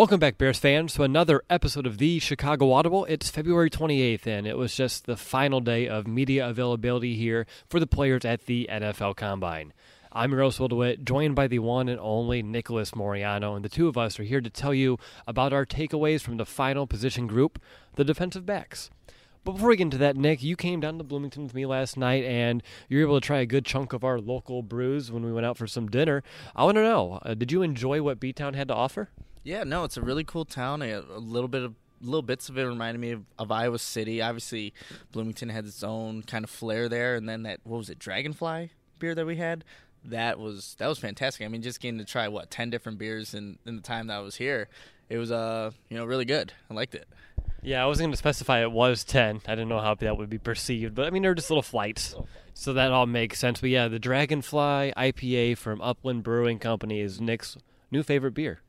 Welcome back, Bears fans, to another episode of the Chicago Audible. It's February 28th, and it was just the final day of media availability here for the players at the NFL Combine. I'm Roswell DeWitt, joined by the one and only Nicholas Moriano, and the two of us are here to tell you about our takeaways from the final position group, the defensive backs. But before we get into that, Nick, you came down to Bloomington with me last night, and you were able to try a good chunk of our local brews when we went out for some dinner. I want to know, uh, did you enjoy what B Town had to offer? Yeah, no, it's a really cool town. A, a little bit of little bits of it reminded me of, of, Iowa City. Obviously, Bloomington had its own kind of flair there, and then that what was it, Dragonfly beer that we had. That was that was fantastic. I mean, just getting to try what ten different beers in, in the time that I was here, it was uh you know really good. I liked it. Yeah, I wasn't going to specify it was 10. I didn't know how that would be perceived, but I mean, they're just little flights. So that all makes sense. But yeah, the Dragonfly IPA from Upland Brewing Company is Nick's new favorite beer.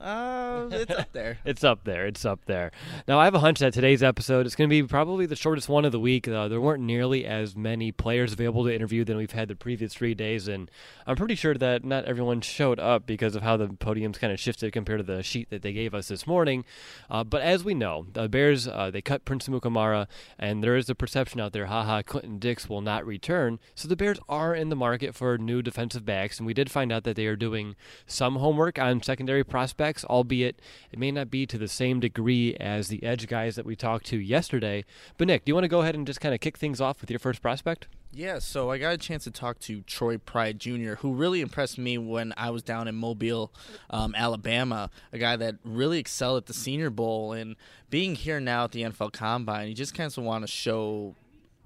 Uh, it's up there. it's up there. It's up there. Now, I have a hunch that today's episode is going to be probably the shortest one of the week. Uh, there weren't nearly as many players available to interview than we've had the previous three days, and I'm pretty sure that not everyone showed up because of how the podiums kind of shifted compared to the sheet that they gave us this morning. Uh, but as we know, the Bears uh, they cut Prince Amukamara, and there is a perception out there, Ha Ha, Clinton Dix will not return. So the Bears are in the market for new defensive backs, and we did find out that they are doing some homework on secondary prospects, albeit it may not be to the same degree as the edge guys that we talked to yesterday. But Nick, do you want to go ahead and just kind of kick things off with your first prospect? Yeah, so I got a chance to talk to Troy Pride Jr., who really impressed me when I was down in Mobile, um, Alabama. A guy that really excelled at the Senior Bowl, and being here now at the NFL Combine, you just kind of want to show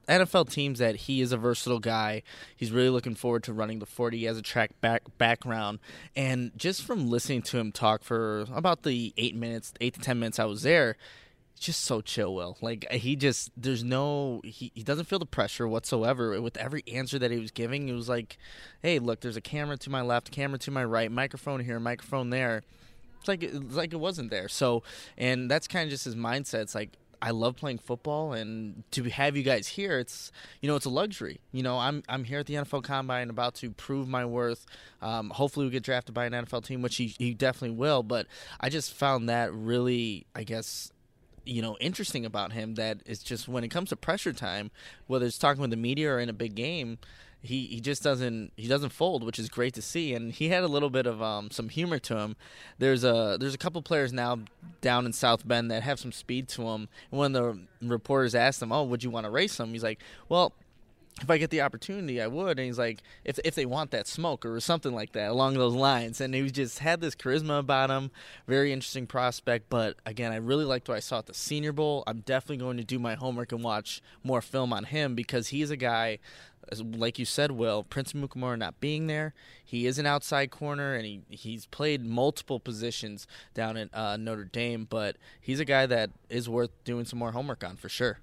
NFL teams that he is a versatile guy. He's really looking forward to running the 40. He has a track back background, and just from listening to him talk for about the eight minutes, eight to ten minutes I was there, just so chill will. Like he just there's no he, he doesn't feel the pressure whatsoever. With every answer that he was giving it was like hey look there's a camera to my left camera to my right microphone here microphone there. It's like it's like it wasn't there. So and that's kind of just his mindset. It's like I love playing football, and to have you guys here, it's you know it's a luxury. You know, I'm I'm here at the NFL Combine, about to prove my worth. Um, hopefully, we get drafted by an NFL team, which he, he definitely will. But I just found that really, I guess, you know interesting about him that it's just when it comes to pressure time, whether it's talking with the media or in a big game, he, he just doesn't he doesn't fold, which is great to see. And he had a little bit of um, some humor to him. There's a there's a couple players now down in South Bend that have some speed to them. And when the reporters asked him, "Oh, would you want to race them?" He's like, "Well." If I get the opportunity, I would. And he's like, if if they want that smoke or something like that along those lines. And he just had this charisma about him. Very interesting prospect. But again, I really liked what I saw at the Senior Bowl. I'm definitely going to do my homework and watch more film on him because he's a guy. Like you said, Will Prince Amukamara not being there, he is an outside corner and he he's played multiple positions down at uh, Notre Dame. But he's a guy that is worth doing some more homework on for sure.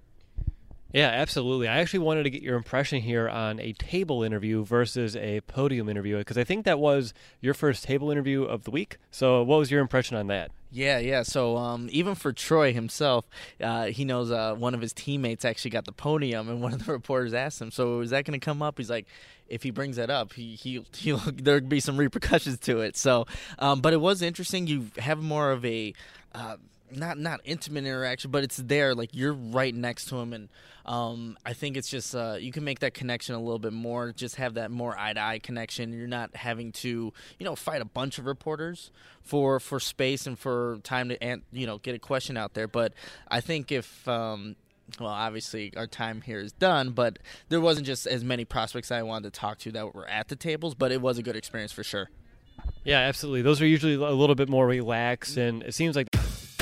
Yeah, absolutely. I actually wanted to get your impression here on a table interview versus a podium interview because I think that was your first table interview of the week. So, what was your impression on that? Yeah, yeah. So um, even for Troy himself, uh, he knows uh, one of his teammates actually got the podium, and one of the reporters asked him, "So is that going to come up?" He's like, "If he brings that up, he he he'll, there'll be some repercussions to it." So, um, but it was interesting. You have more of a uh, not not intimate interaction, but it's there. Like you're right next to him, and um, I think it's just uh, you can make that connection a little bit more. Just have that more eye to eye connection. You're not having to you know fight a bunch of reporters for for space and for time to you know get a question out there. But I think if um, well, obviously our time here is done, but there wasn't just as many prospects I wanted to talk to that were at the tables, but it was a good experience for sure. Yeah, absolutely. Those are usually a little bit more relaxed, and it seems like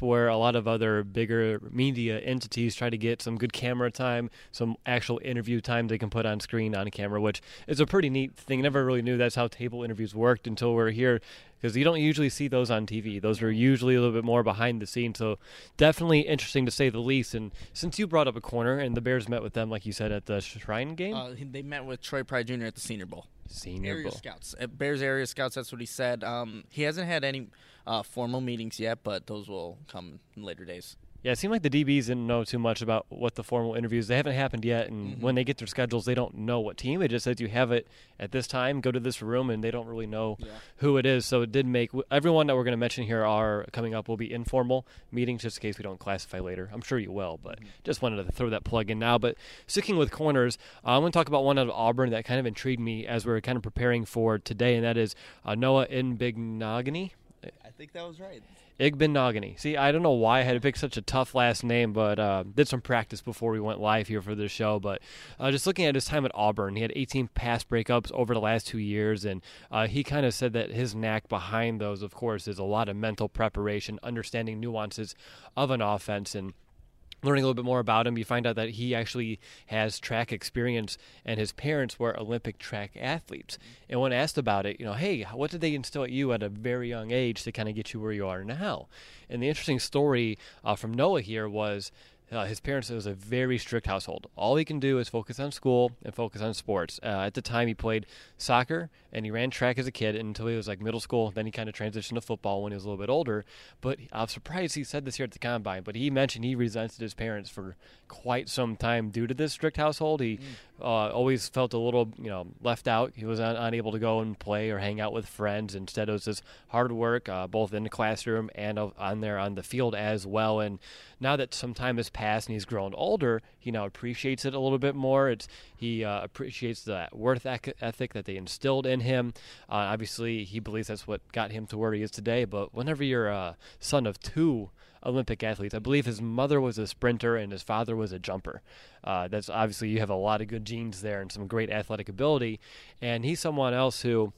where a lot of other bigger media entities try to get some good camera time, some actual interview time they can put on screen on camera, which is a pretty neat thing. Never really knew that's how table interviews worked until we're here because you don't usually see those on TV. Those are usually a little bit more behind the scenes. So definitely interesting to say the least. And since you brought up a corner and the Bears met with them, like you said, at the Shrine game, uh, they met with Troy Pride Jr. at the Senior Bowl. Senior area Bowl. Scouts, Bears area scouts. That's what he said. Um, he hasn't had any uh, formal meetings yet, but those will come in later days. Yeah, it seemed like the DBs didn't know too much about what the formal interviews. They haven't happened yet, and mm-hmm. when they get their schedules, they don't know what team. It just says you have it at this time. Go to this room, and they don't really know yeah. who it is. So it did make everyone that we're going to mention here are coming up will be informal meetings, just in case we don't classify later. I'm sure you will, but mm-hmm. just wanted to throw that plug in now. But sticking with corners, uh, I'm going to talk about one out of Auburn that kind of intrigued me as we are kind of preparing for today, and that is uh, Noah Igbinoghene. I think that was right. Igbinoghene. See, I don't know why I had to pick such a tough last name, but uh, did some practice before we went live here for this show. But uh, just looking at his time at Auburn, he had 18 pass breakups over the last two years, and uh, he kind of said that his knack behind those, of course, is a lot of mental preparation, understanding nuances of an offense, and learning a little bit more about him, you find out that he actually has track experience, and his parents were Olympic track athletes. And when asked about it, you know, hey, what did they instill at you at a very young age to kind of get you where you are now? And the interesting story uh, from Noah here was uh, his parents, it was a very strict household. All he can do is focus on school and focus on sports. Uh, at the time, he played soccer and he ran track as a kid until he was like middle school. Then he kind of transitioned to football when he was a little bit older. But I'm surprised he said this here at the combine. But he mentioned he resented his parents for quite some time due to this strict household. He mm. uh, always felt a little, you know, left out. He was un- unable to go and play or hang out with friends. Instead, it was just hard work, uh, both in the classroom and on there on the field as well. And now that some time has passed and he's grown older, he now appreciates it a little bit more. It's he uh, appreciates the worth ethic that they instilled in him. Uh, obviously, he believes that's what got him to where he is today. But whenever you're a son of two Olympic athletes. I believe his mother was a sprinter and his father was a jumper. Uh, that's obviously you have a lot of good genes there and some great athletic ability. And he's someone else who,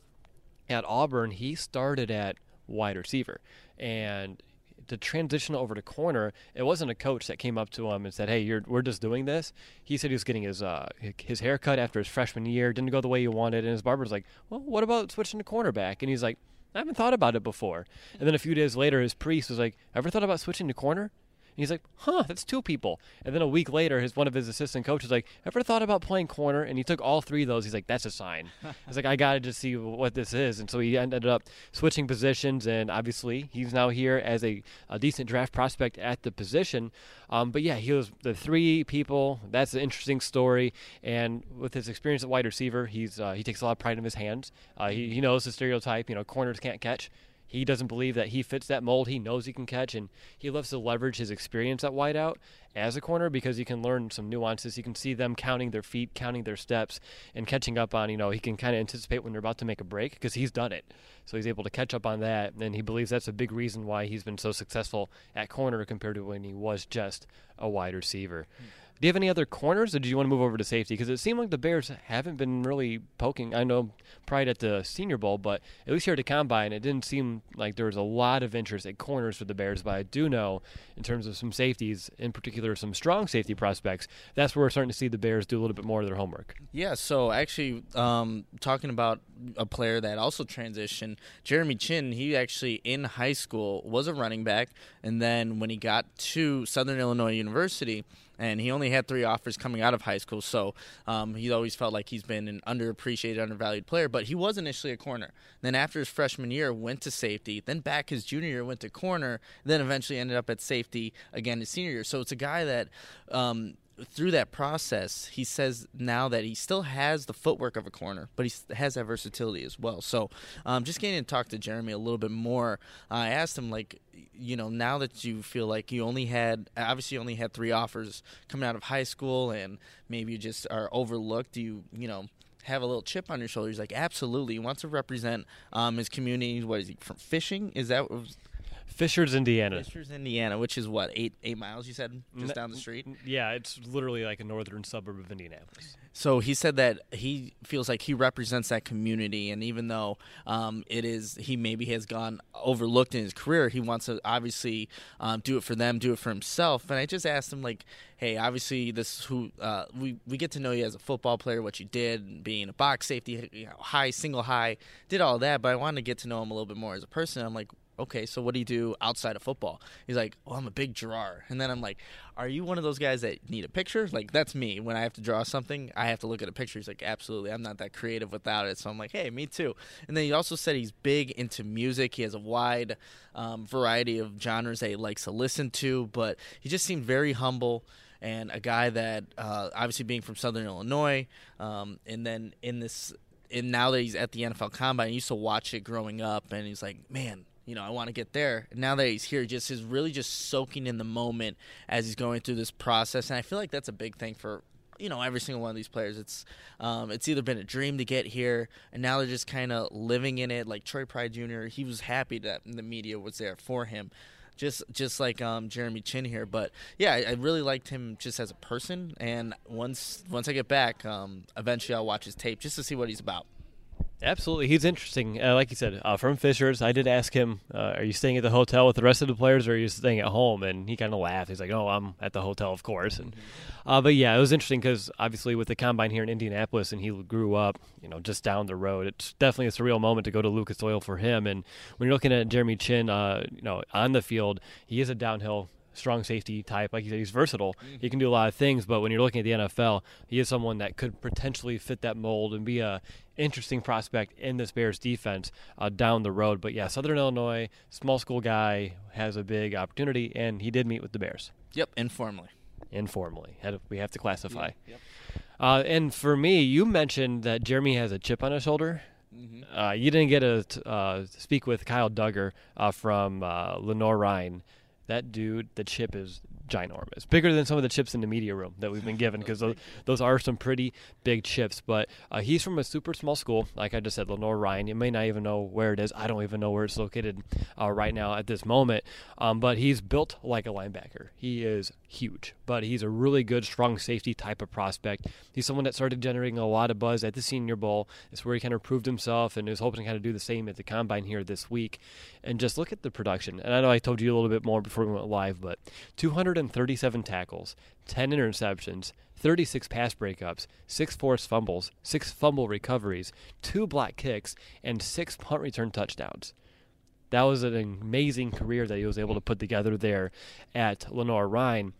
at Auburn, he started at wide receiver and to transition over to corner, it wasn't a coach that came up to him and said, "Hey, we're just doing this." He said he was getting his uh, his haircut after his freshman year, didn't go the way he wanted, and his barber's like, "Well, what about switching to cornerback?" And he's like, I haven't thought about it before. And then a few days later, his priest was like, Ever thought about switching to corner? He's like, huh, that's two people. And then a week later, his one of his assistant coaches like, ever thought about playing corner? And he took all three of those. He's like, that's a sign. He's like, I got to just see what this is. And so he ended up switching positions, and obviously he's now here as a, a decent draft prospect at the position. Um, but yeah, he was the three people. That's an interesting story. And with his experience at wide receiver, he's uh, he takes a lot of pride in his hands. Uh, he, he knows the stereotype. You know, corners can't catch. He doesn't believe that he fits that mold. He knows he can catch, and he loves to leverage his experience at wideout as a corner because he can learn some nuances. He can see them counting their feet, counting their steps, and catching up on, you know, he can kind of anticipate when they're about to make a break because he's done it. So he's able to catch up on that, and he believes that's a big reason why he's been so successful at corner compared to when he was just a wide receiver. Mm. Do you have any other corners, or do you want to move over to safety? Because it seemed like the Bears haven't been really poking. I know Pride at the Senior Bowl, but at least here at the Combine, it didn't seem like there was a lot of interest at corners for the Bears. But I do know, in terms of some safeties, in particular some strong safety prospects, that's where we're starting to see the Bears do a little bit more of their homework. Yeah, so actually, um, talking about a player that also transitioned, Jeremy Chinn. he actually in high school was a running back, and then when he got to Southern Illinois University, and he only had three offers coming out of high school. So um, he always felt like he's been an underappreciated, undervalued player. But he was initially a corner. Then after his freshman year, went to safety. Then back his junior year, went to corner. Then eventually ended up at safety again his senior year. So it's a guy that um, through that process, he says now that he still has the footwork of a corner, but he has that versatility as well. So, um, just getting to talk to Jeremy a little bit more, uh, I asked him like, you know, now that you feel like you only had, obviously, you only had three offers coming out of high school, and maybe you just are overlooked. Do you, you know, have a little chip on your shoulder? He's like, absolutely. He wants to represent um, his community. What is he from fishing? Is that Fishers, Indiana. Fishers, Indiana, which is what eight eight miles. You said just down the street. Yeah, it's literally like a northern suburb of Indianapolis. So he said that he feels like he represents that community, and even though um, it is he maybe has gone overlooked in his career, he wants to obviously um, do it for them, do it for himself. And I just asked him like, hey, obviously this who uh, we we get to know you as a football player, what you did, being a box safety, you know, high single high, did all that, but I wanted to get to know him a little bit more as a person. I'm like, okay, so what do you do outside of football? He's like, oh, I'm a big drawer. And then I'm like, are you one of those guys that need a picture? Like, that's me. When I have to draw something, I have to look at a picture. He's like, absolutely. I'm not that creative without it. So I'm like, hey, me too. And then he also said he's big into music. He has a wide um, variety of genres that he likes to listen to, but he just seemed very humble and a guy that uh, obviously being from Southern Illinois, um, and then in this, and now that he's at the NFL Combine, I used to watch it growing up, and he's like, man, you know, I want to get there. Now that he's here, just is really just soaking in the moment as he's going through this process, and I feel like that's a big thing for you know every single one of these players. It's um, it's either been a dream to get here, and now they're just kind of living in it. Like Troy Pride Jr., he was happy that the media was there for him. Just, just like um, Jeremy Chinn here, but yeah, I, I, really liked him just as a person. And once, once I get back, um, eventually I'll watch his tape just to see what he's about. Absolutely, he's interesting. Uh, like you said, uh, from Fishers, I did ask him, uh, "Are you staying at the hotel with the rest of the players, or are you staying at home?" And he kind of laughed. He's like, "Oh, I'm at the hotel, of course." And uh, but yeah, it was interesting because obviously with the combine here in Indianapolis, and he grew up, you know, just down the road. It's definitely a surreal moment to go to Lucas Oil for him. And when you're looking at Jeremy Chinn, uh, you know, on the field, he is a downhill strong safety type. Like you said, he's versatile. Mm-hmm. He can do a lot of things. But when you're looking at the NFL, he is someone that could potentially fit that mold and be a interesting prospect in this Bears defense uh, down the road. But yeah, Southern Illinois, small school guy, has a big opportunity, and he did meet with the Bears. Yep, informally. Informally, we have to classify. Yep. Uh, and for me, you mentioned that Jeremy has a chip on his shoulder. Mm-hmm. Uh, you didn't get to uh, speak with Kyle Dugger uh, from uh, Lenoir-Rhyne that dude, the chip is ginormous, bigger than some of the chips in the media room that we've been given because those, those, are some pretty big chips. But uh, he's from a super small school, like I just said, Lenoir-Rhyne. You may not even know where it is. I don't even know where it's located uh, right now at this moment. Um, but he's built like a linebacker. He is huge, but he's a really good, strong safety type of prospect. He's someone that started generating a lot of buzz at the Senior Bowl. It's where he kind of proved himself and is hoping to kind of do the same at the Combine here this week. And just look at the production. And I know I told you a little bit more before we went live, but 237 tackles, 10 interceptions, 36 pass breakups, 6 forced fumbles, 6 fumble recoveries, 2 block kicks, and 6 punt return touchdowns that was an amazing career that he was able to put together there at Lenoir-Rhyne.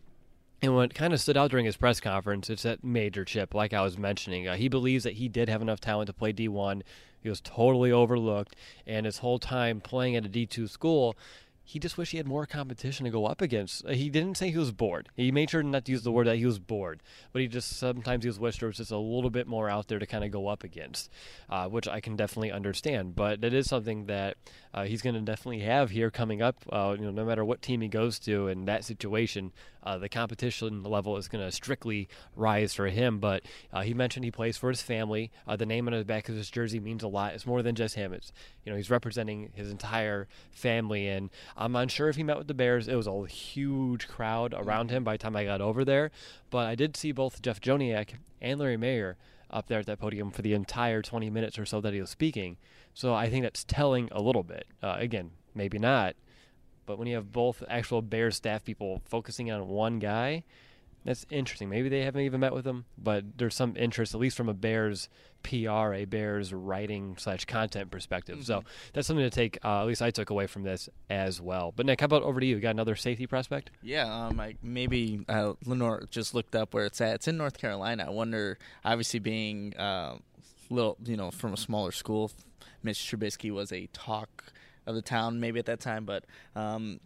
And what kind of stood out during his press conference, it's that major chip, like I was mentioning. Uh, he believes that he did have enough talent to play D1. He was totally overlooked, and his whole time playing at a D2 school, he just wished he had more competition to go up against. Uh, he didn't say he was bored. He made sure not to use the word that he was bored, but he just sometimes he was wished there was just a little bit more out there to kind of go up against, uh, which I can definitely understand. But it is something that uh, he's going to definitely have here coming up. Uh, you know, no matter what team he goes to in that situation, uh, the competition level is going to strictly rise for him. But uh, he mentioned he plays for his family. The name on the back of his jersey means a lot. It's more than just him. It's you know he's representing his entire family. And I'm unsure if he met with the Bears. It was a huge crowd around him by the time I got over there. But I did see both Jeff Joniak and Larry Mayer up there at that podium for the entire 20 minutes or so that he was speaking. So I think that's telling a little bit. Uh, again, maybe not. But when you have both actual Bears staff people focusing on one guy, that's interesting. Maybe they haven't even met with him, but there's some interest, at least from a Bears PR, a Bears writing slash content perspective. Mm-hmm. So that's something to take. Uh, at least I took away from this as well. But Nick, how about over to you? you got another safety prospect? Yeah, um, I, maybe uh, Lenoir just looked up where it's at. It's in North Carolina. I wonder, obviously being uh, little, you know, from a smaller school, Mitch Trubisky was a talk of the town maybe at that time. But um,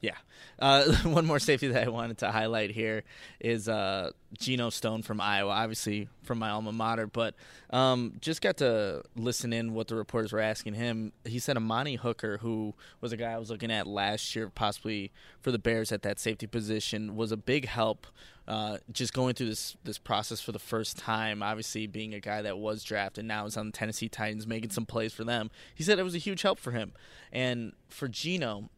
yeah, uh, one more safety that I wanted to highlight here is uh, Geno Stone from Iowa, obviously from my alma mater. But um, just got to listen in what the reporters were asking him. He said Amani Hooker, who was a guy I was looking at last year, possibly for the Bears at that safety position, was a big help uh, just going through this this process for the first time, obviously being a guy that was drafted now is on the Tennessee Titans making some plays for them. He said it was a huge help for him, and for Geno,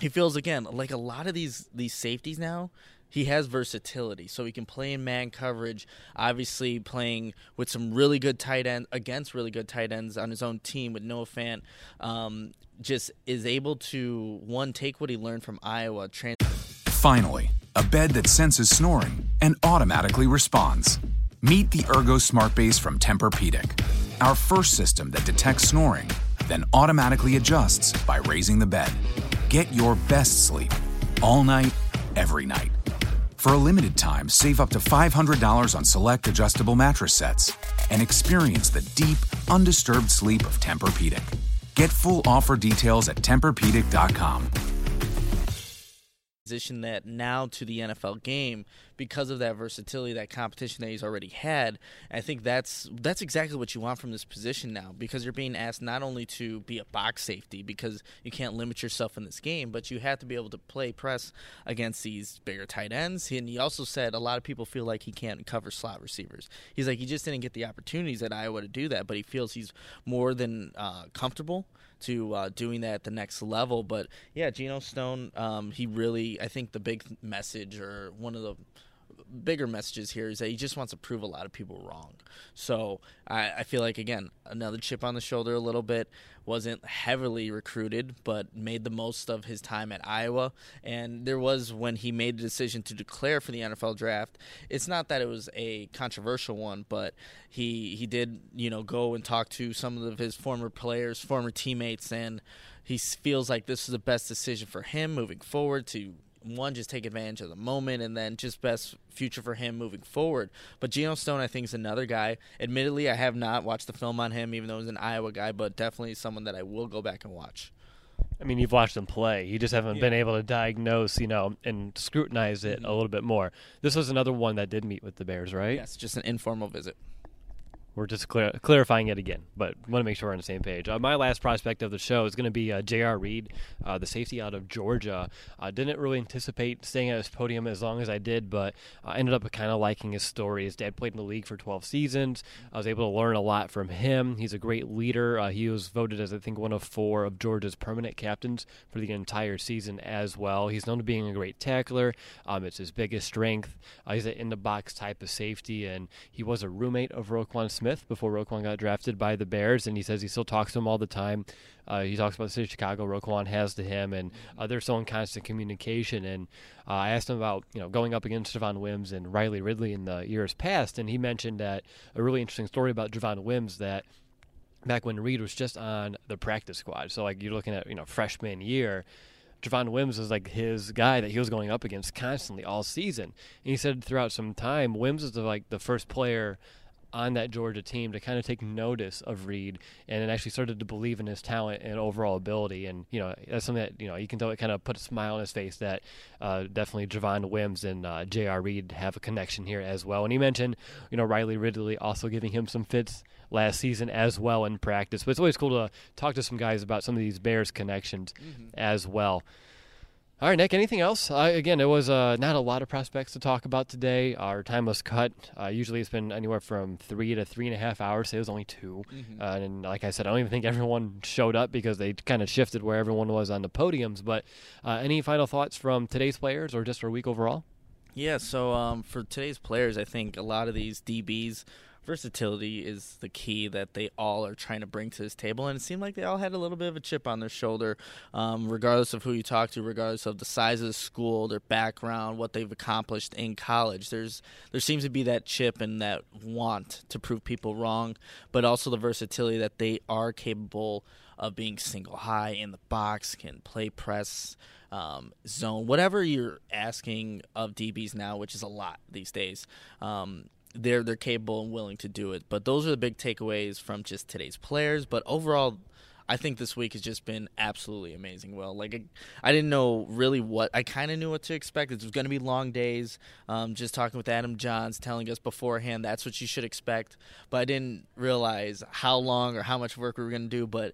he feels again like a lot of these these safeties now. He has versatility, so he can play in man coverage. Obviously, playing with some really good tight ends against really good tight ends on his own team with Noah Fant, um, just is able to one take what he learned from Iowa. Trans- Finally a bed that senses snoring and automatically responds. Meet the Ergo Smart Base from Tempur-Pedic, our first system that detects snoring, then automatically adjusts by raising the bed. Get your best sleep all night, every night. For a limited time, save up to $500 on select adjustable mattress sets and experience the deep, undisturbed sleep of Tempur-Pedic. Get full offer details at TempurPedic.com transition that now to the NFL game because of that versatility, that competition that he's already had. I think that's that's exactly what you want from this position now because you're being asked not only to be a box safety because you can't limit yourself in this game, but you have to be able to play press against these bigger tight ends. And he also said a lot of people feel like he can't cover slot receivers. He's like he just didn't get the opportunities at Iowa to do that, but he feels he's more than uh, comfortable to uh, doing that at the next level. But yeah, Geno Stone, um, he really, I think the big message or one of the bigger messages here is that he just wants to prove a lot of people wrong. So I, I, feel like again another chip on the shoulder a little bit. Wasn't heavily recruited, but made the most of his time at Iowa. And there was when he made the decision to declare for the NFL draft. It's not that it was a controversial one, but he he did you know go and talk to some of his former players, former teammates, and he feels like this is the best decision for him moving forward to one just take advantage of the moment and then just best future for him moving forward. But Geno Stone, I think, is another guy. Admittedly, I have not watched the film on him, even though he's an Iowa guy, but definitely someone that I will go back and watch. I mean, you've watched him play. You just haven't yeah. been able to diagnose, you know, and scrutinize it mm-hmm. a little bit more. This was another one that did meet with the Bears, right? Yes, just an informal visit. We're just clear, clarifying it again, but want to make sure we're on the same page. Uh, my last prospect of the show is going to be uh, J.R. Reed, uh, the safety out of Georgia. I didn't really anticipate staying at his podium as long as I did, but I ended up kind of liking his story. His dad played in the league for 12 seasons. I was able to learn a lot from him. He's a great leader. Uh, he was voted as, I think, one of four of Georgia's permanent captains for the entire season as well. He's known to being a great tackler. Um, it's his biggest strength. Uh, he's an in the box type of safety, and he was a roommate of Roquan Smith Smith before Roquan got drafted by the Bears, and he says he still talks to him all the time. Uh, he talks about the city of Chicago Roquan has to him, and uh, they're still in constant communication. And uh, I asked him about you know going up against Javon Wims and Riley Ridley in the years past, and he mentioned that a really interesting story about Javon Wims that back when Reed was just on the practice squad. So like you're looking at you know freshman year. Javon Wims was like his guy that he was going up against constantly all season. And he said throughout some time, Wims is the, like the first player on that Georgia team to kind of take notice of Reed and actually started to believe in his talent and overall ability. And, you know, that's something that, you know, you can tell it kind of put a smile on his face that uh, definitely Javon Wims and uh, J.R. Reed have a connection here as well. And he mentioned, you know, Riley Ridley also giving him some fits last season as well in practice. But it's always cool to talk to some guys about some of these Bears connections mm-hmm. as well. All right, Nick. Anything else? Uh, again, it was uh, not a lot of prospects to talk about today. Our time was cut. Uh, usually, it's been anywhere from three to three and a half hours. Today it was only 2 mm-hmm. Uh, and like I said, I don't even think everyone showed up because they kind of shifted where everyone was on the podiums. But uh, any final thoughts from today's players, or just for a week overall? Yeah. So um, for today's players, I think a lot of these DBs versatility is the key that they all are trying to bring to this table. And it seemed like they all had a little bit of a chip on their shoulder, um, regardless of who you talk to, regardless of the size of the school, their background, what they've accomplished in college. There's there seems to be that chip and that want to prove people wrong, but also the versatility that they are capable of being single high in the box, can play press. Um, zone, whatever you're asking of DBs now, which is a lot these days. Um, they're they're capable and willing to do it. But those are the big takeaways from just today's players. But overall, I think this week has just been absolutely amazing. Well, like I, didn't know really what I kind of knew what to expect. It was going to be long days. Um, just talking with Adam Jahns, telling us beforehand that's what you should expect. But I didn't realize how long or how much work we were going to do. But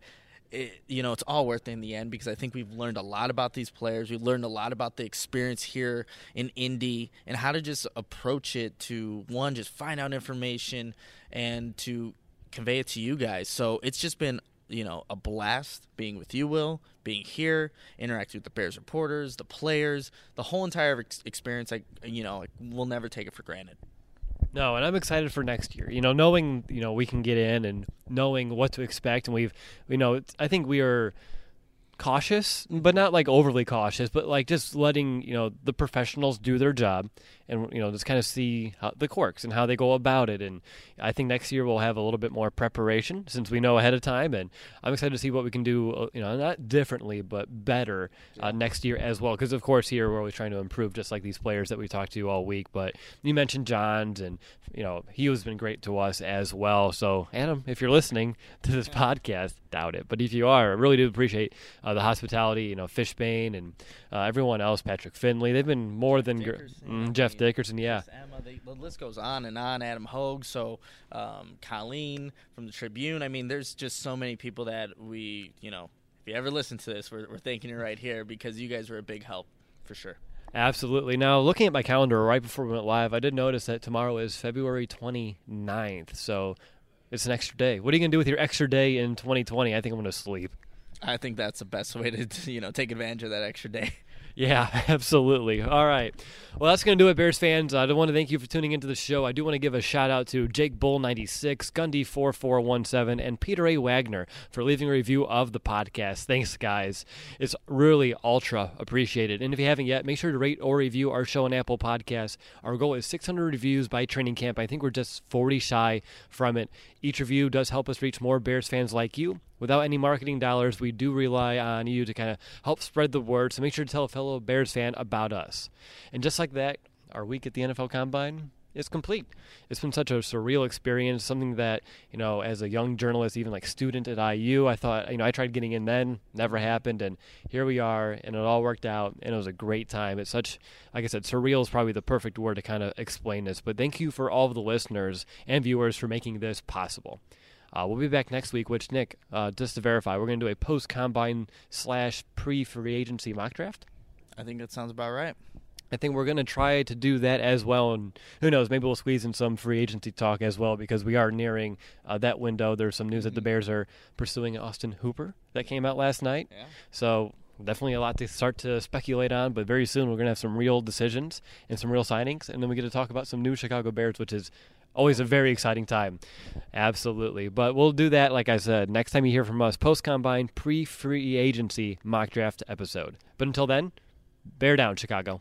it, you know, it's all worth it in the end because I think we've learned a lot about these players. We've learned a lot about the experience here in Indy and how to just approach it to one, just find out information and to convey it to you guys. So it's just been, you know, a blast being with you, Will, being here, interacting with the Bears reporters, the players, the whole entire ex- experience. I, you know, like, we'll never take it for granted. No, and I'm excited for next year. You know, knowing you know we can get in and knowing what to expect, and we've you know I think we are cautious, but not like overly cautious, but like just letting you know the professionals do their job, and you know just kind of see how, the quirks and how they go about it. And I think next year we'll have a little bit more preparation since we know ahead of time, and I'm excited to see what we can do. Uh, you know, not differently, but better uh, next year as well. Because of course here we're always trying to improve, just like these players that we talked to all week. But you mentioned Jahns, and you know he has been great to us as well. So Adam, if you're listening to this podcast, doubt it, but if you are, I really do appreciate uh, the hospitality. You know, Fishbain and uh, everyone else, Patrick Finley. They've been more than gr- mm, Jeff Dickerson. Yeah, Emma, they, the list goes on and on. Adam Hogue, so um, Colleen from the Tribune. I mean, there's just so many people that we, you know, if you ever listen to this, we're, we're thanking you right here because you guys were a big help for sure. Absolutely. Now, looking at my calendar right before we went live, I did notice that tomorrow is February 29th. So it's an extra day. What are you going to do with your extra day in 2020? I think I'm going to sleep. I think that's the best way to you know take advantage of that extra day. Yeah, absolutely. All right. Well, that's going to do it, Bears fans. I do want to thank you for tuning into the show. I do want to give a shout out to Jake Bull96, Gundy4417, and Peter A. Wagner for leaving a review of the podcast. Thanks, guys. It's really ultra appreciated. And if you haven't yet, make sure to rate or review our show on Apple Podcasts. Our goal is 600 reviews by training camp. I think we're just 40 shy from it. Each review does help us reach more Bears fans like you. Without any marketing dollars, we do rely on you to kind of help spread the word. So make sure to tell a fellow Bears fan about us. And just like that, our week at the NFL Combine is complete. It's been such a surreal experience, something that, you know, as a young journalist, even like student at IU, I thought, you know, I tried getting in then, never happened. And here we are, and it all worked out, and it was a great time. It's such, like I said, surreal is probably the perfect word to kind of explain this. But thank you for all of the listeners and viewers for making this possible. Uh, we'll be back next week, which, Nick, uh, just to verify, we're going to do a post combine slash pre free agency mock draft. I think that sounds about right. I think we're going to try to do that as well. And who knows, maybe we'll squeeze in some free agency talk as well because we are nearing uh, that window. There's some news mm-hmm. that the mm-hmm. Bears are pursuing Austin Hooper that came out last night. Yeah. So definitely a lot to start to speculate on, but very soon we're going to have some real decisions and some real signings. And then we get to talk about some new Chicago Bears, which is always a very exciting time. Absolutely. But we'll do that, like I said, next time you hear from us, post combine, pre free agency mock draft episode. But until then, bear down, Chicago.